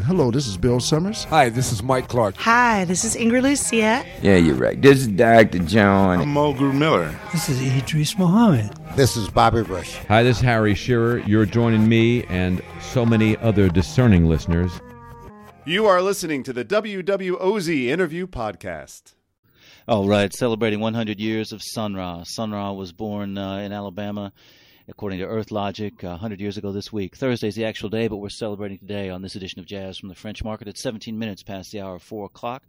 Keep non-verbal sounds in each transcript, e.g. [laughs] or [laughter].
Hello, this is Bill Summers. Hi, this is Mike Clark. Hi, this is Ingrid Lucia. Yeah, you're right. This is Dr. John. I'm Mulgrew Miller. This is Idris Muhammad. This is Bobby Bush. Hi, this is Harry Shearer. You're joining me and so many other discerning listeners. You are listening to the WWOZ Interview Podcast. All right, celebrating 100 years of Sun Ra. Sun Ra was born uh, in Alabama, according to Earth Logic, uh, 100 years ago this week. Thursday is the actual day, but we're celebrating today on this edition of Jazz from the French Market at 17 minutes past the hour of 4 o'clock.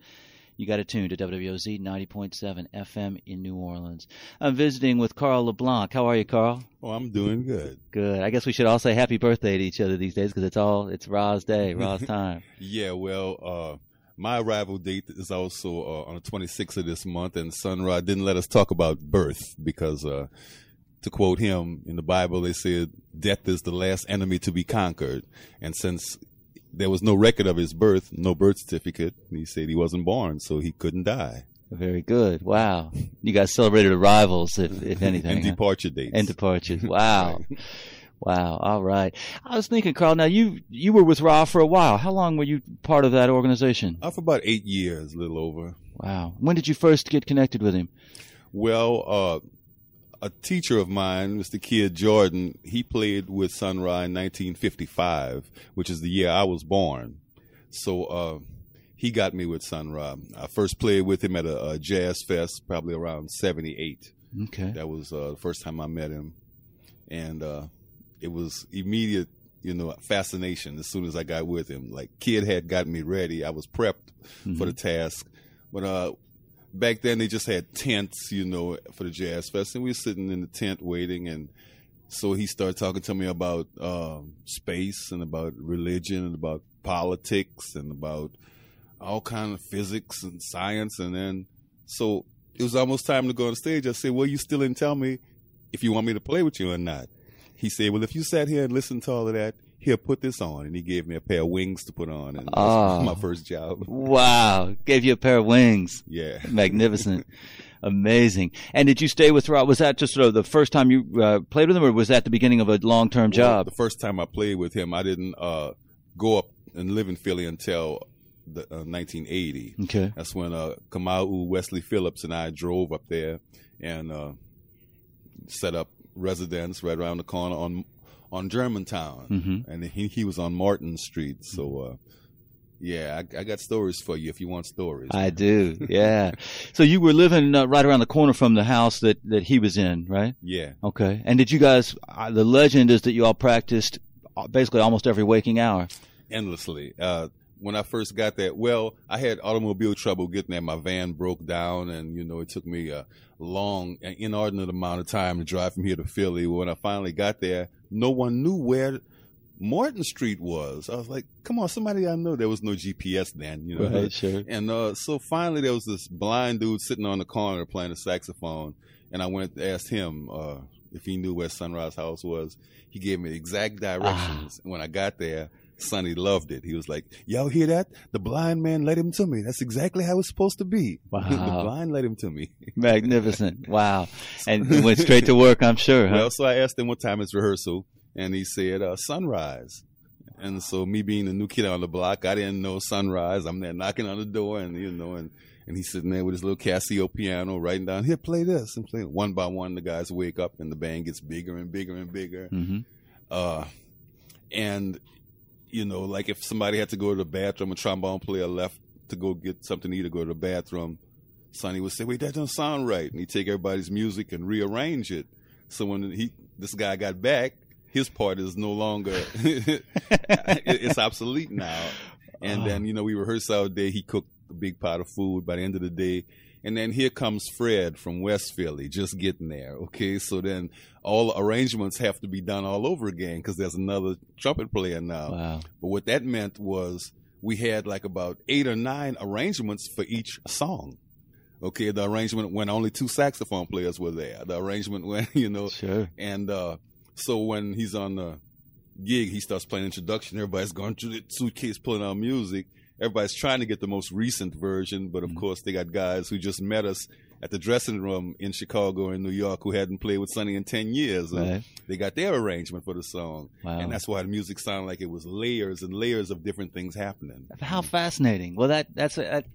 You got it tuned to WWOZ 90.7 FM in New Orleans. I'm visiting with Carl LeBlanc. How are you, Carl? Oh, I'm doing good. Good. I guess we should all say happy birthday to each other these days because it's all it's Ra's day, Ra's [laughs] time. yeah, well, uh, my arrival date is also uh, on the 26th of this month, and Sun Ra didn't let us talk about birth because, uh, to quote him in the Bible, they said death is the last enemy to be conquered, and since there was no record of his birth, no birth certificate, he said he wasn't born, so he couldn't die. Very good. Wow. You guys celebrated arrivals, if, if [laughs] anything. and departure dates. And departures. [laughs] Wow. right. Wow. All right. I was thinking, Carl. Now you you were with Ra for a while. How long were you part of that organization? Uh, for about eight years, a little over. Wow. When did you first get connected with him? Well, uh, a teacher of mine, Mr. Kidd Jordan, he played with Sun Ra in 1955, which is the year I was born. So uh, he got me with Sun Ra. I first played with him at a, a jazz fest, probably around 78. Okay. That was uh, the first time I met him. And uh, it was immediate, you know, fascination as soon as I got with him. Like kid had gotten me ready. I was prepped mm-hmm. for the task. But uh, back then they just had tents, you know, for the jazz fest, and we were sitting in the tent waiting. And so he started talking to me about uh, space and about religion and about politics and about all kind of physics and science. And then so it was almost time to go on stage. I said, "Well, you still didn't tell me if you want me to play with you or not." he said, "Well, if you sat here and listened to all of that, here, put this on." And he gave me a pair of wings to put on, and oh, my first job. [laughs] wow, gave you a pair of wings. Yeah, [laughs] magnificent. Amazing. And did you stay with Ra? Was that just sort of the first time you uh, played with him, or was that the beginning of a long term well, job? The first time I played with him, I didn't uh, go up and live in Philly until the, uh, 1980. Okay. That's when uh, Kamau Wesley Phillips and I drove up there and uh, set up residence right around the corner on on Germantown, mm-hmm. and he he was on Morton Street. So, uh, yeah, I, I, got stories for you if you want stories. I do. Yeah. [laughs] so you were living uh, right around the corner from the house that that he was in, right? Yeah. Okay. And did you guys? Uh, the legend is that you all practiced uh, basically almost every waking hour. Endlessly. Uh, when I first got that, well, I had automobile trouble getting there. My van broke down, and you know it took me a long, an inordinate amount of time to drive from here to Philly. When I finally got there, no one knew where Morton Street was. I was like, "Come on, somebody I know." There was no GPS then, you know. Right, sure. And uh, so finally, there was this blind dude sitting on the corner playing a saxophone, and I went and asked him uh, if he knew where Sun Ra's House was. He gave me exact directions. Ah. When I got there, Sonny loved it. He was like, "Y'all hear that? The blind man led him to me. That's exactly how it's supposed to be. [laughs] Wow. the blind led him to me. [laughs] Magnificent. Wow. And he went straight to work, I'm sure. Huh? Well, so I asked him what time is rehearsal, and he said uh, sunrise. And so me being the new kid on the block, I didn't know sunrise. I'm there knocking on the door, and you know, and and he's sitting there with his little Casio piano, writing down, "Here, play this," and play one by one. The guys wake up, and the band gets bigger and bigger and bigger. Mm-hmm. Uh, and you know, like if somebody had to go to the bathroom, a trombone player left to go get something to eat or go to the bathroom, Sonny would say, "Wait, that doesn't sound right," and he'd take everybody's music and rearrange it. So when he this guy got back, his part is no longer [laughs] it's obsolete now. And uh-huh. then you know we rehearsed all day. He cooked a big pot of food. By the end of the day, and then here comes Fred from West Philly, just getting there. Okay, so then all arrangements have to be done all over again because there's another trumpet player now. Wow. But what that meant was we had like about eight or nine arrangements for each song. Okay, the arrangement when only two saxophone players were there. The arrangement when [laughs] you know, sure. And uh, so when he's on the gig, he starts playing introduction. Everybody's going through the suitcase, pulling out music everybody's trying to get the most recent version, but of mm-hmm. course they got guys who just met us at the dressing room in Chicago and New York who hadn't played with Sonny in 10 years. Right. They got their arrangement for the song. Wow. And that's why the music sounded like it was layers and layers of different things happening. How fascinating! Well, that that's a, that,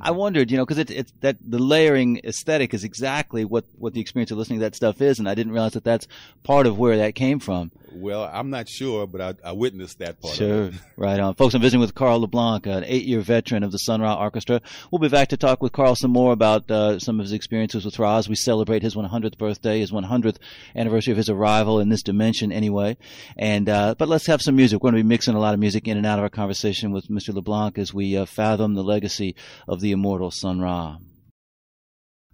I wondered, you know, because it's it's that the layering aesthetic is exactly what what the experience of listening to that stuff is, and I didn't realize that that's part of where that came from. Well, I'm not sure, but I, I witnessed that part Sure, of it. right on, folks. I'm visiting with Carl LeBlanc, an eight-year veteran of the Sun Ra Orchestra. We'll be back to talk with Carl some more about uh, some of his experiences with Ra we celebrate his 100th birthday, his 100th anniversary of his arrival in this dimension, anyway. And uh, but let's have some music. We're going to be mixing a lot of music in and out of our conversation with Mr. LeBlanc as we uh, fathom the legacy of the immortal Sun Ra.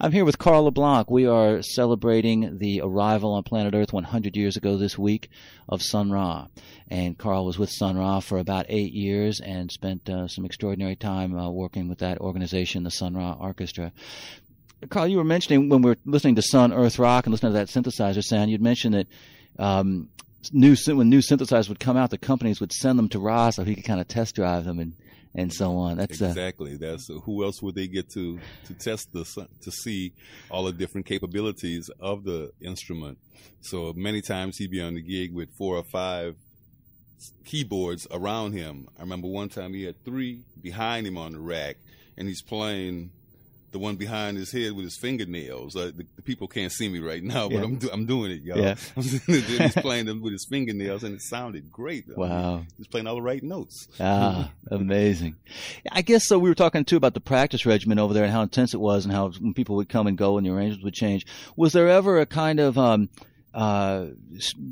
I'm here with Carl LeBlanc. We are celebrating the arrival on planet Earth 100 years ago this week of Sun Ra. And Carl was with Sun Ra for about eight years and spent uh, some extraordinary time uh, working with that organization, the Sun Ra Orchestra. Carl, you were mentioning when we were listening to Sun Earth Rock and listening to that synthesizer sound, you'd mentioned that um, new when new synthesizers would come out, the companies would send them to Ross so he could kind of test drive them and and so on. That's uh, exactly. That's who else would they get to to test the to see all the different capabilities of the instrument. So many times he'd be on the gig with four or five keyboards around him. I remember one time he had three behind him on the rack, and he's playing the one behind his head with his fingernails. Uh, the, the, people can't see me right now, but Yeah. I'm do, I'm doing it, y'all. Yeah. [laughs] he's [laughs] playing them with his fingernails, and it sounded great. I mean, Wow. he's playing all the right notes. Ah, [laughs] amazing. I guess so. We were talking too about the practice regimen over there and how intense it was, and how when people would come and go and the arrangements would change. Was there ever a kind of um, uh,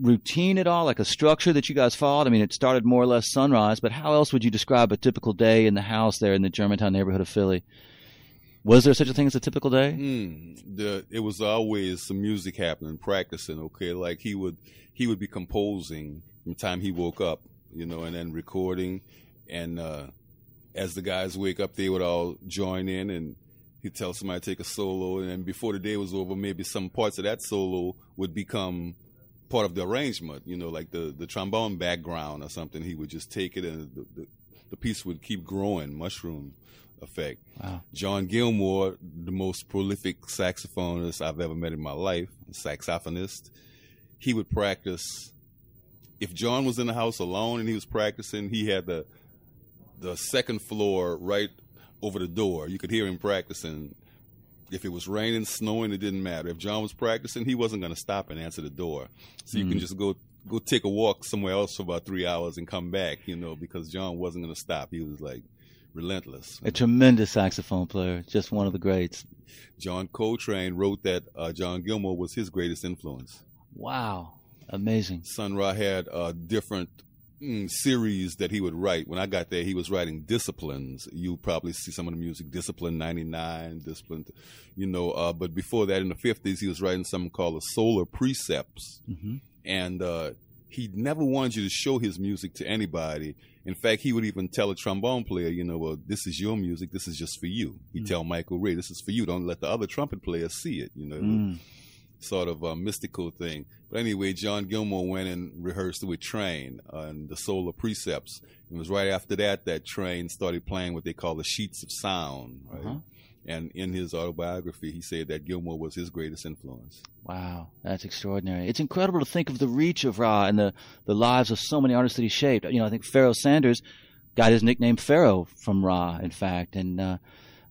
routine at all, like a structure that you guys followed? I mean, it started more or less sunrise, but how else would you describe a typical day in the house there in the Germantown neighborhood of Philly? Was there such a thing as a typical day? Mm, the it was always some music happening, practicing. Okay, like he would he would be composing from the time he woke up, you know, and then recording, and uh, as the guys wake up, they would all join in, and he'd tell somebody to take a solo, and then before the day was over, maybe some parts of that solo would become part of the arrangement, you know, like the the trombone background or something. He would just take it, and the the, the piece would keep growing, mushroom effect. Wow. John Gilmore, the most prolific saxophonist I've ever met in my life, saxophonist, he would practice. If John was in the house alone and he was practicing, he had the the second floor right over the door. You could hear him practicing. If it was raining, snowing, it didn't matter. If John was practicing, he wasn't going to stop and answer the door. So you can mm. just go go take a walk somewhere else for about three hours and come back, you know, because John wasn't going to stop. He was like relentless. A tremendous saxophone player, just one of the greats. John Coltrane wrote that uh, John Gilmore was his greatest influence. Wow, amazing. Sun Ra had uh, different mm, series that he would write. When I got there, he was writing disciplines. You probably see some of the music, Discipline 99, Discipline, you know. Uh, but before that, in the 50s, he was writing something called the Solar Precepts. hmm And uh, he never wanted you to show his music to anybody. In fact, he would even tell a trombone player, you know, well, this is your music. This is just for you. He'd tell Michael Ray, this is for you. Don't let the other trumpet players see it. You know, Mm. sort of a mystical thing. But anyway, John Gilmore went and rehearsed with Train uh, and the Solar Precepts. It was right after that that Train started playing what they call the sheets of sound. Right? Uh-huh. And in his autobiography, he said that Gilmore was his greatest influence. Wow, that's extraordinary. It's incredible to think of the reach of Ra and the, the lives of so many artists that he shaped. You know, I think Pharoah Sanders got his nickname Pharoah from Ra, in fact, and uh,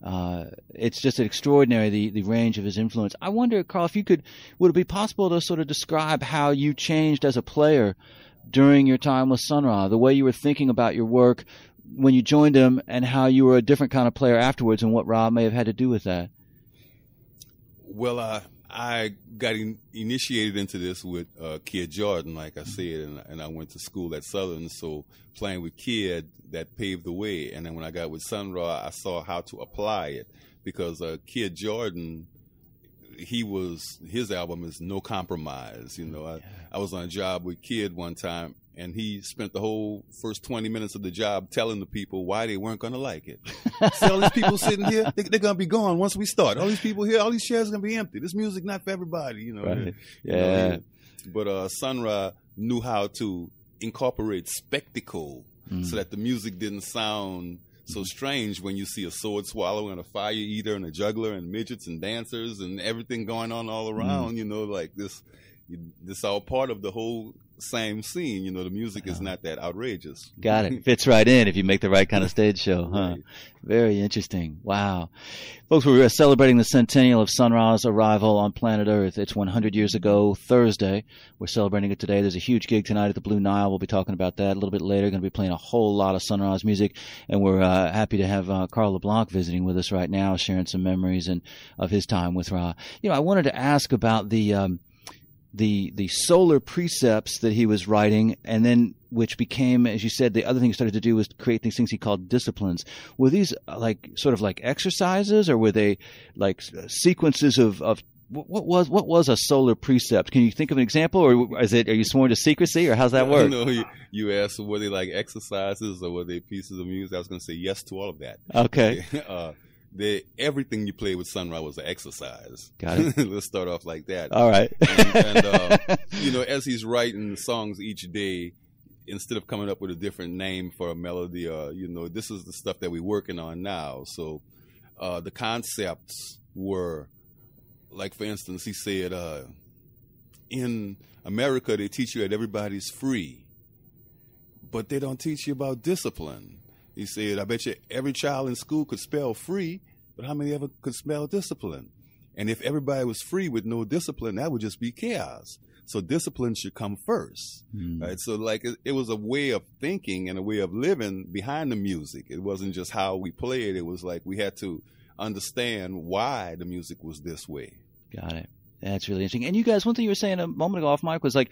uh, it's just extraordinary the, the range of his influence. I wonder, Carl, if you could, would it be possible to sort of describe how you changed as a player during your time with Sun Ra, the way you were thinking about your work when you joined him, and how you were a different kind of player afterwards, and what Ra may have had to do with that? Well, uh, I got in, initiated into this with uh, Kidd Jordan, like I said, and, and I went to school at Southern. So playing with Kid, that paved the way. And then when I got with Sun Ra, I saw how to apply it because uh, Kidd Jordan, he was his album is No Compromise. You know, I, I was on a job with Kid one time. And he spent the whole first 20 minutes of the job telling the people why they weren't going to like it. [laughs] See all these people sitting here, they, they're going to be gone once we start. All these people here, all these chairs are going to be empty. This music not for everybody, you know. Right. You know, Yeah. but uh, Sun Ra knew how to incorporate spectacle Mm. so that the music didn't sound so strange when you see a sword swallower and a fire eater and a juggler and midgets and dancers and everything going on all around. You know, like this. This all part of the whole same scene. You know, the music is not that outrageous. Got it. [laughs] Fits right in if you make the right kind of stage show, huh? Right. Very interesting. Wow. Folks, we're celebrating the centennial of Sun Ra's arrival on planet Earth. It's 100 years ago, Thursday. We're celebrating it today. There's a huge gig tonight at the Blue Nile. We'll be talking about that a little bit later. Going to be playing a whole lot of Sun Ra's music. And we're uh, happy to have uh, Carl LeBlanc visiting with us right now, sharing some memories and of his time with Ra. You know, I wanted to ask about the. Um, the the solar precepts that he was writing, and then which became, as you said, the other thing he started to do was create these things he called disciplines. Were these uh, like sort of like exercises, or were they like sequences of of what was what was a solar precept? Can you think of an example, or is it are you sworn to secrecy, or how's that work? You you, you asked were they like exercises or were they pieces of music? I was going to say yes to all of that. Okay, [laughs] uh, the everything you played with Sun Ra was an exercise. Got it. [laughs] Let's start off like that. all right. and, and uh, [laughs] you know, as he's writing songs each day, instead of coming up with a different name for a melody, uh, you know, this is the stuff that we're working on now. So uh, the concepts were, like for instance, he said, uh, in America they teach you that everybody's free, but they don't teach you about discipline. He said, I bet you every child in school could spell free, but how many ever could spell discipline? And if everybody was free with no discipline, that would just be chaos. So discipline should come first, hmm. right? So like it, it was a way of thinking and a way of living behind the music. It wasn't just how we played. It was like we had to understand why the music was this way. Got it. That's really interesting. And you guys, one thing you were saying a moment ago off mic was like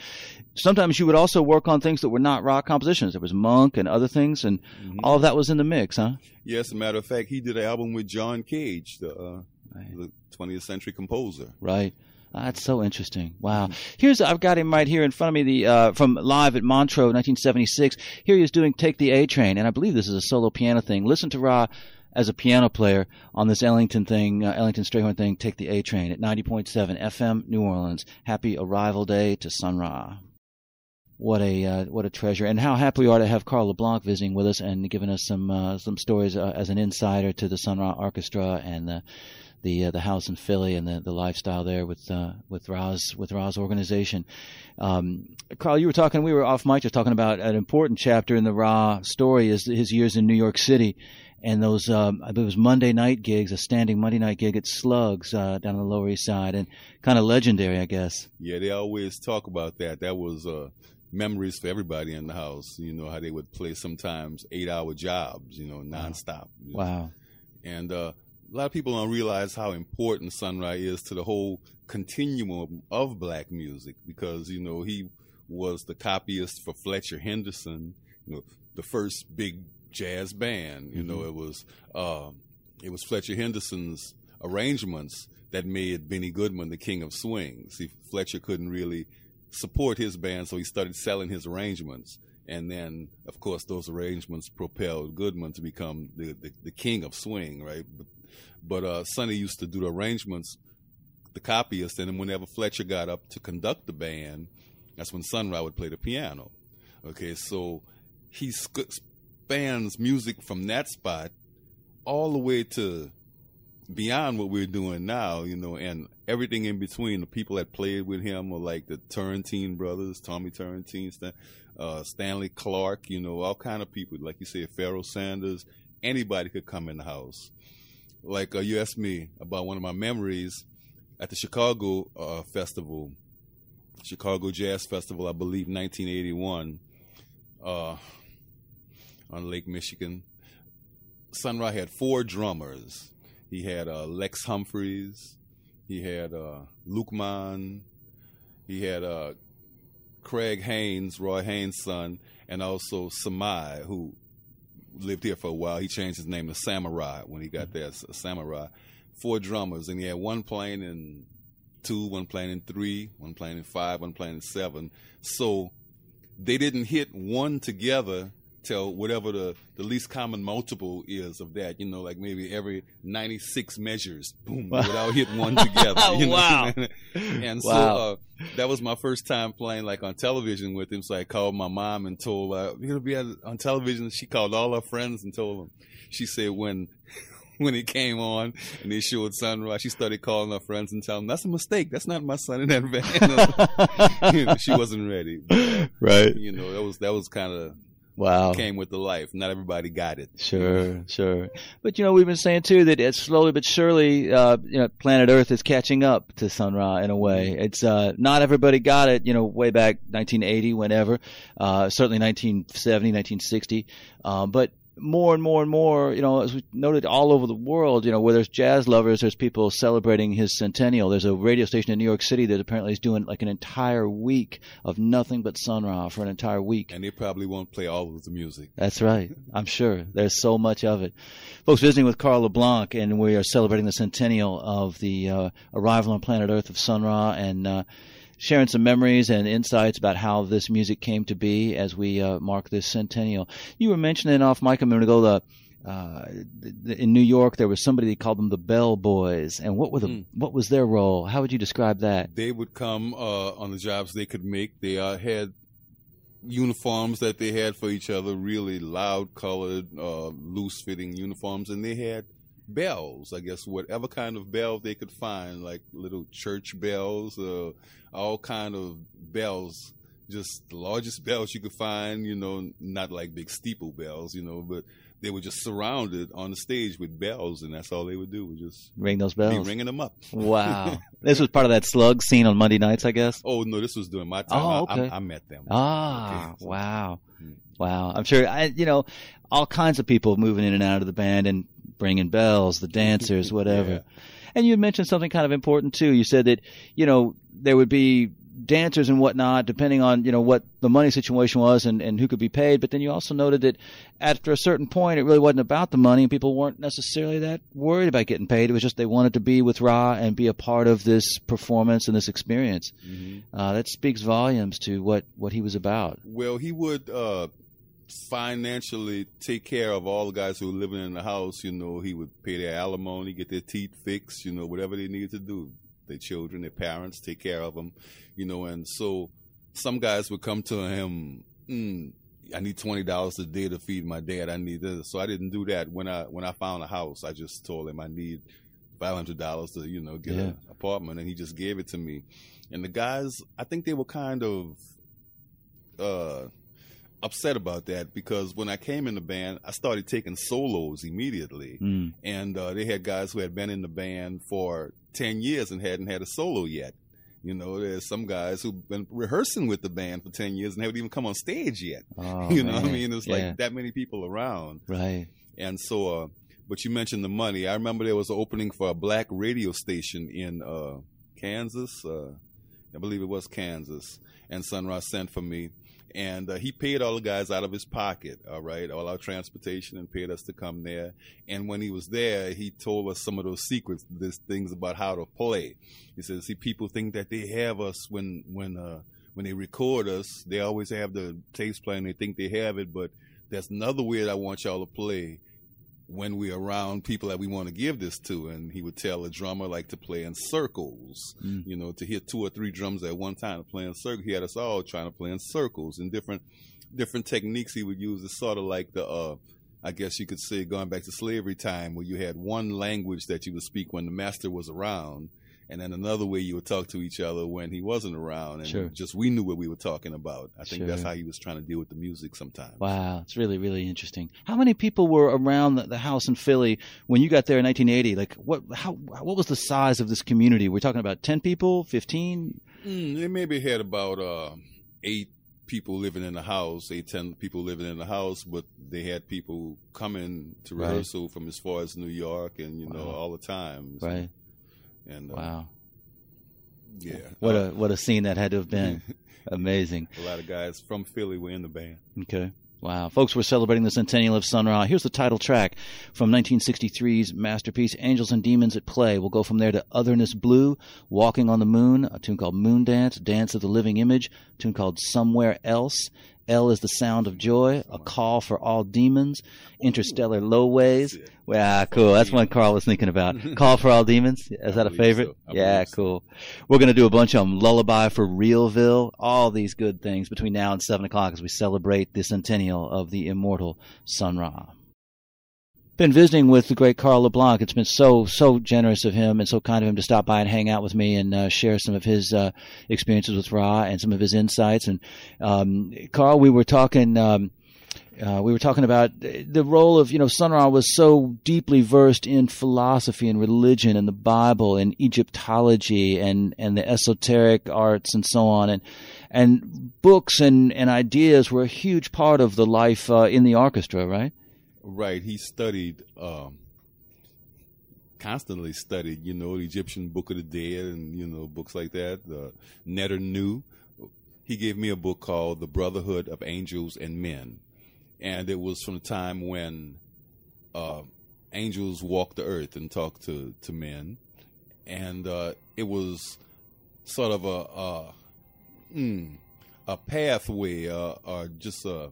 sometimes you would also work on things that were not Ra compositions. There was Monk and other things, and all of that was in the mix, huh? Yes, as a matter of fact, he did an album with John Cage, the, uh, Right. the 20th century composer. Right. Ah, That's so interesting. Wow. Here's I've got him right here in front of me. The uh, from live at Montreux, 1976. Here he is doing "Take the A Train," and I believe this is a solo piano thing. Listen to Ra as a piano player on this Ellington thing, uh, Ellington Strayhorn thing. "Take the A Train" at 90.7 FM, New Orleans. Happy arrival day to Sun Ra. What a uh, what a treasure, and how happy we are to have Carl LeBlanc visiting with us and giving us some uh, some stories uh, as an insider to the Sun Ra Orchestra and the the uh, the house in Philly and the, the lifestyle there with uh, with Ra's with Ra's organization. Um, Carl, you were talking. We were off mic just talking about an important chapter in the Ra story is his years in New York City. And those, um, I believe it was Monday night gigs, a standing Monday night gig at Slugs uh, down on the Lower East Side, and kind of legendary, I guess. Yeah, they always talk about that. That was uh, memories for everybody in the house. You know how they would play sometimes eight-hour jobs, you know, nonstop. Wow. And uh, a lot of people don't realize how important Sun Ra is to the whole continuum of black music because you know he was the copyist for Fletcher Henderson, you know, the first big jazz band. You know, it was uh, it was Fletcher Henderson's arrangements that made Benny Goodman the king of swing. See, Fletcher couldn't really support his band, so he started selling his arrangements. And then, of course, those arrangements propelled Goodman to become the, the, the king of swing, right? But, but uh, Sonny used to do the arrangements, the copyist, and then whenever Fletcher got up to conduct the band, that's when Sun Ra would play the piano. Okay, so he sc- spans music from that spot all the way to beyond what we're doing now, you know, and everything in between. The people that played with him were like the Turrentine brothers, Tommy Turrentine, Stan, uh, Stanley Clark, you know, all kind of people. Like you said, Pharoah Sanders. Anybody could come in the house. Like uh, you asked me about one of my memories at the Chicago uh, festival, Chicago Jazz Festival, I believe, 1981, uh, on Lake Michigan. Sun Ra had four drummers. He had uh, Lex Humphries. He had uh, Luqman. He had uh, Craig Haynes, Roy Haynes' son, and also Samai, who lived here for a while. He changed his name to Samurai when he got there, Samurai. Four drummers, and he had one playing in two, one playing in three, one playing in five, one playing in seven. So they didn't hit one together tell whatever the, the least common multiple is of that. You know, like maybe every 96 measures, boom, without hitting one [laughs] together. You know? Wow. [laughs] and so Wow. uh, that was my first time playing like on television with him. So I called my mom and told her, you're going to be on on television. She called all her friends and told them. She said when [laughs] when it came on and they showed Sunrise, she started calling her friends and telling them, that's a mistake. That's not my son in that van. You know, she wasn't ready. But, right. you know, that was, that was kind of Wow. came with the life. Not everybody got it. Sure, sure. But you know, we've been saying too that it's slowly but surely, uh, you know, planet Earth is catching up to Sun Ra in a way. It's uh, not everybody got it. You know, way back 1980, whenever, uh, certainly 1970, 1960, um, but. More and more and more, you know, as we noted all over the world, you know, where there's jazz lovers, there's people celebrating his centennial. There's a radio station in New York City that apparently is doing like an entire week of nothing but Sun Ra for an entire week. And they probably won't play all of the music. That's right. I'm sure there's so much of it. Folks, visiting with Carl LeBlanc, and we are celebrating the centennial of the uh, arrival on planet Earth of Sun Ra, and uh, sharing some memories and insights about how this music came to be as we uh, mark this centennial. You were mentioning off mic a minute ago the. Uh, in New York, there was somebody they called them the Bell Boys, and what were the what was their role? How would you describe that? they would come uh, on the jobs they could make. They uh, had uniforms that they had for each other, really loud colored, uh, loose fitting uniforms, and they had bells. I guess whatever kind of bell they could find, like little church bells, uh, all kind of bells. Just the largest [laughs] bells you could find, you know, not like big steeple bells, you know, but they were just surrounded on the stage with bells, and that's all they would do, was just Ring those be bells. ringing them up. Wow, [laughs] this was part of that slug scene on Monday nights, I guess. Oh no, this was during my time. Oh, I- okay. I, I met them. Ah, Okay, so- wow, Mm. wow. I'm sure I, you know, all kinds of people moving in and out of the band and bringing bells, the dancers, whatever. Yeah. And you mentioned something kind of important too. You said that you know there would be dancers and whatnot, depending on you know what the money situation was and, and who could be paid. But then you also noted that after a certain point, it really wasn't about the money, and people weren't necessarily that worried about getting paid. It was just they wanted to be with Ra and be a part of this performance and this experience. Mm-hmm. Uh, that speaks volumes to what what he was about. Well, he would uh, financially take care of all the guys who were living in the house. You know, he would pay their alimony, get their teeth fixed. You know, whatever they needed to do. Their children, their parents, take care of them. You know, and so some guys would come to him. Mm, I need twenty dollars a day to feed my dad. I need this, so I didn't do that. When I when I found a house, I just told him I need five hundred dollars to you know get Yeah. an apartment, and he just gave it to me. And the guys, I think they were kind of uh, upset about that because when I came in the band, I started taking solos immediately, Mm. and uh, they had guys who had been in the band for ten years and hadn't had a solo yet. You know, there's some guys who've been rehearsing with the band for ten years and haven't even come on stage yet. Oh, [laughs] you know what I man. mean? There's Yeah. like that many people around. Right. And so, uh, but you mentioned the money. I remember there was an opening for a black radio station in uh, Kansas. Uh, I believe it was Kansas. And Sun Ra sent for me. And uh, he paid all the guys out of his pocket, all right, all our transportation and paid us to come there. And when he was there, he told us some of those secrets, these things about how to play. He says, see, people think that they have us when, when, uh, when they record us, they always have the tapes playing. They think they have it, but there's another way that I want y'all to play when we're around people that we want to give this to. And he would tell a drummer like to play in circles, Mm. you know, to hit two or three drums at one time to play in circles. He had us all trying to play in circles and different different techniques he would use. It's sort of like the uh I guess you could say going back to slavery time where you had one language that you would speak when the master was around and then another way you would talk to each other when he wasn't around and Sure. just we knew what we were talking about. I think that's how he was trying to deal with the music sometimes. Wow, it's really really interesting. How many people were around the, the house in Philly when you got there in 1980? Like what how what was the size of this community? We're talking about 10 people, 15? Mm, they maybe had about uh, eight people living in the house, eight, ten people living in the house, but they had people coming to Right. rehearsal from as far as New York and, you know, Wow. all the time. Right. And, uh, Wow. yeah. What Uh, a what a scene that had to have been. [laughs] Amazing. a lot of guys from Philly were in the band. Okay. Wow. Folks, we're celebrating the centennial of Sun Ra. Here's the title track from 1963's masterpiece, Angels and Demons at Play. We'll go from there to Otherness Blue, Walking on the Moon, a tune called Moon Dance, Dance of the Living Image, a tune called Somewhere Else, El is the sound of joy, a call for all demons, interstellar Low Ways. Yeah, cool. That's one Carl was thinking about. [laughs] Call for all demons. Is that a favorite? so. Yeah, so. cool. We're gonna do a bunch of them. Lullaby for Realville. All these good things between now and seven o'clock as we celebrate the centennial of the immortal Sun Ra been visiting with the great Carl LeBlanc. It's been so so generous of him and so kind of him to stop by and hang out with me and uh, share some of his uh, experiences with Ra and some of his insights. And um, Carl, we were talking. Um, uh, we were talking about the role of, you know, Sun Ra was so deeply versed in philosophy and religion and the Bible and Egyptology and, and the esoteric arts and so on. And, and books and, and ideas were a huge part of the life uh, in the orchestra, right? Right. He studied, um, constantly studied, you know, the Egyptian Book of the Dead and, you know, books like that. Uh, Netter knew. He gave me a book called The Brotherhood of Angels and Men. And it was from the time when uh, angels walked the earth and talked to, to men. And uh, it was sort of a, a, mm, a pathway uh, or just a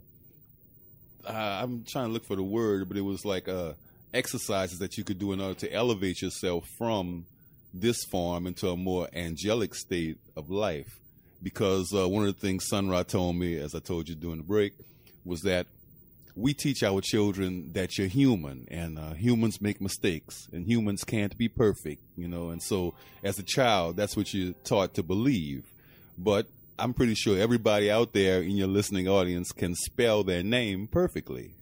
uh, I'm trying to look for the word, but it was like uh, exercises that you could do in order to elevate yourself from this form into a more angelic state of life. Because uh, one of the things Sun Ra told me, as I told you during the break, was that we teach our children that you're human and uh, humans make mistakes and humans can't be perfect, you know. And so, as a child, that's what you're taught to believe. But I'm pretty sure everybody out there in your listening audience can spell their name perfectly.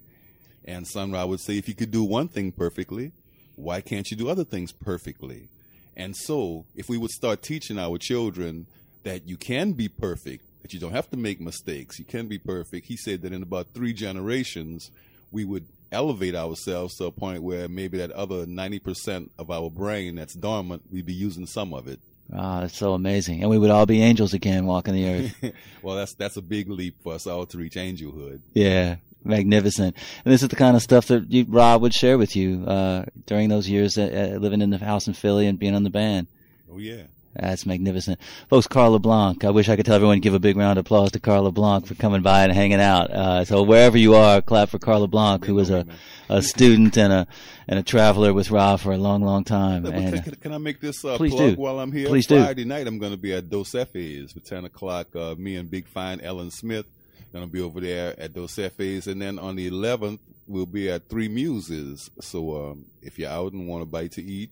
And Sun Ra would say, if you could do one thing perfectly, why can't you do other things perfectly? And so, if we would start teaching our children that you can be perfect, that you don't have to make mistakes, you can be perfect, he said that in about three generations, we would elevate ourselves to a point where maybe that other 90% of our brain that's dormant, we'd be using some of it. Ah, that's so amazing. And we would all be angels again walking the earth. [laughs] well, that's that's a big leap for us all to reach angelhood. yeah. Magnificent. And this is the kind of stuff that you, Ra would share with you, uh, during those years uh, uh, living in the house in Philly and being on the band. Oh yeah. That's magnificent. Folks, Carl LeBlanc. I wish I could tell everyone to give a big round of applause to Carl LeBlanc for coming by and hanging out. Uh, so wherever you are, clap for Carl LeBlanc, who was a, a student and a, and a traveler with Ra for a long, long time. And, can, can, I make this uh, plug do. while I'm here? Please do. Friday night, I'm going to be at Dos Jefes for 10 o'clock. Uh, me and Big Fine Ellen Smith going to be over there at Dos Jefes. And then on the 11th, we'll be at Three Muses. So um, if you're out and want a bite to eat,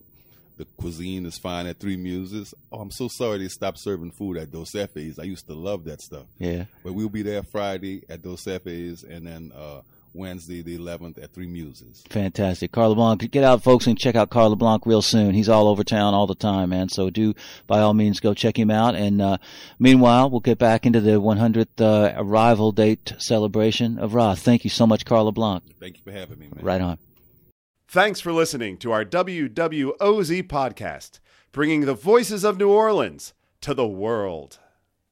the cuisine is fine at Three Muses. Oh, I'm so sorry they stopped serving food at Dos Jefes. I used to love that stuff. yeah. But we'll be there Friday at Dos Jefes and then uh, Wednesday the 11th at Three Muses. Fantastic. Carl LeBlanc. Get out, folks, and check out Carl LeBlanc real soon. He's all over town all the time, man. So do, by all means, go check him out. And uh, meanwhile, we'll get back into the 100th uh, arrival date celebration of Ra. Thank you so much, Carl LeBlanc. Thank you for having me, man. Right on. Thanks for listening to our WWOZ podcast, bringing the voices of New Orleans to the world.